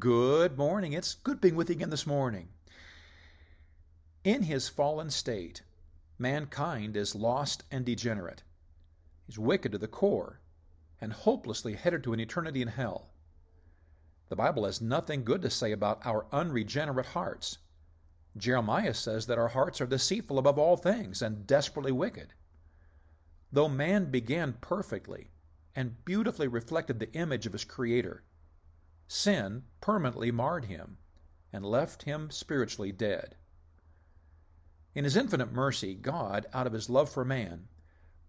Good morning. It's good being with you again this morning. In his fallen state, mankind is lost and degenerate. He's wicked to the core and hopelessly headed to an eternity in hell. The Bible has nothing good to say about our unregenerate hearts. Jeremiah says that our hearts are deceitful above all things and desperately wicked. Though man began perfectly and beautifully reflected the image of his Creator, sin permanently marred him and left him spiritually dead. In his infinite mercy, God, out of his love for man,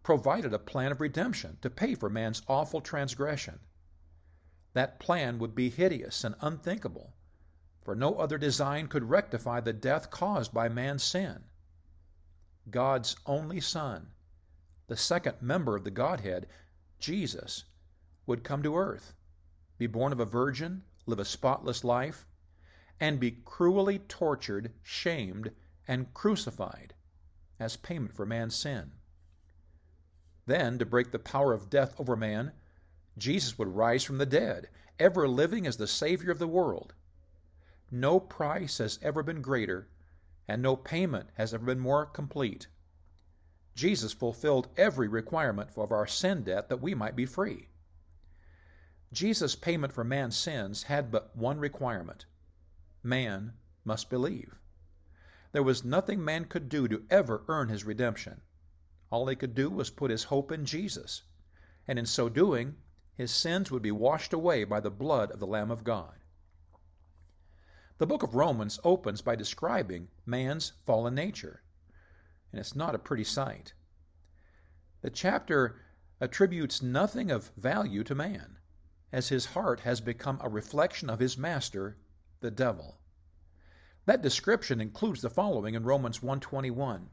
provided a plan of redemption to pay for man's awful transgression. That plan would be hideous and unthinkable, for no other design could rectify the death caused by man's sin. God's only Son, the second member of the Godhead, Jesus, would come to earth be born of a virgin, live a spotless life, and be cruelly tortured, shamed, and crucified as payment for man's sin. Then, to break the power of death over man, Jesus would rise from the dead, ever living as the Savior of the world. No price has ever been greater, and no payment has ever been more complete. Jesus fulfilled every requirement of our sin debt that we might be free. Jesus' payment for man's sins had but one requirement man must believe. There was nothing man could do to ever earn his redemption. All he could do was put his hope in Jesus, and in so doing, his sins would be washed away by the blood of the Lamb of God. The book of Romans opens by describing man's fallen nature, and it's not a pretty sight. The chapter attributes nothing of value to man as his heart has become a reflection of his master, the devil. That description includes the following in Romans 1:21.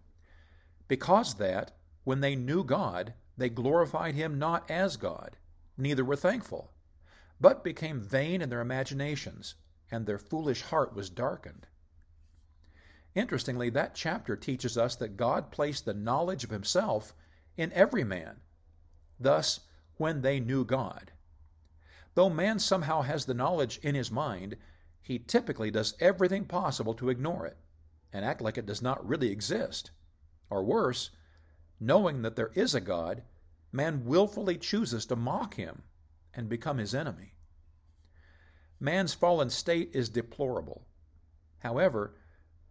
Because that when they knew God, they glorified him not as God, neither were thankful, but became vain in their imaginations, and their foolish heart was darkened. Interestingly, that chapter teaches us that God placed the knowledge of himself in every man. Thus, when they knew God. Though man somehow has the knowledge in his mind, he typically does everything possible to ignore it and act like it does not really exist. Or worse, knowing that there is a God, man willfully chooses to mock him and become his enemy. Man's fallen state is deplorable. However,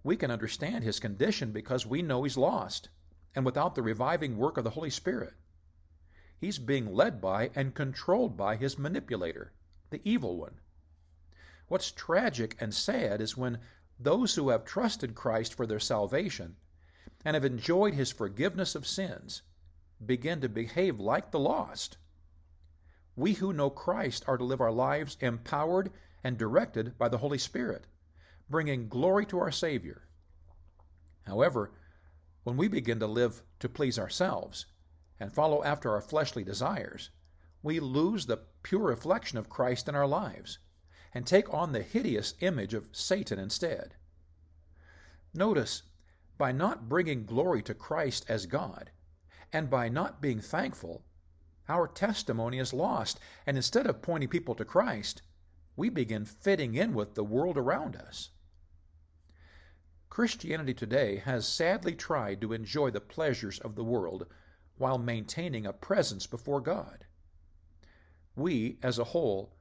we can understand his condition because we know he's lost and without the reviving work of the Holy Spirit. He's being led by and controlled by his manipulator, the evil one. What's tragic and sad is when those who have trusted Christ for their salvation and have enjoyed his forgiveness of sins begin to behave like the lost. We who know Christ are to live our lives empowered and directed by the Holy Spirit, bringing glory to our Savior. However, when we begin to live to please ourselves, and follow after our fleshly desires, we lose the pure reflection of Christ in our lives and take on the hideous image of Satan instead. Notice, by not bringing glory to Christ as God, and by not being thankful, our testimony is lost, and instead of pointing people to Christ, we begin fitting in with the world around us. Christianity today has sadly tried to enjoy the pleasures of the world while maintaining a presence before God. We, as a whole,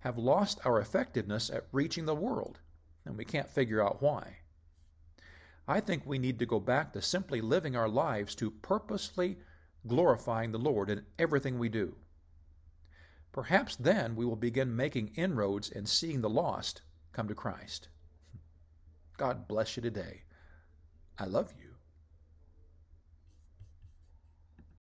have lost our effectiveness at reaching the world, and we can't figure out why. I think we need to go back to simply living our lives to purposely glorifying the Lord in everything we do. Perhaps then we will begin making inroads and seeing the lost come to Christ. God bless you today. I love you.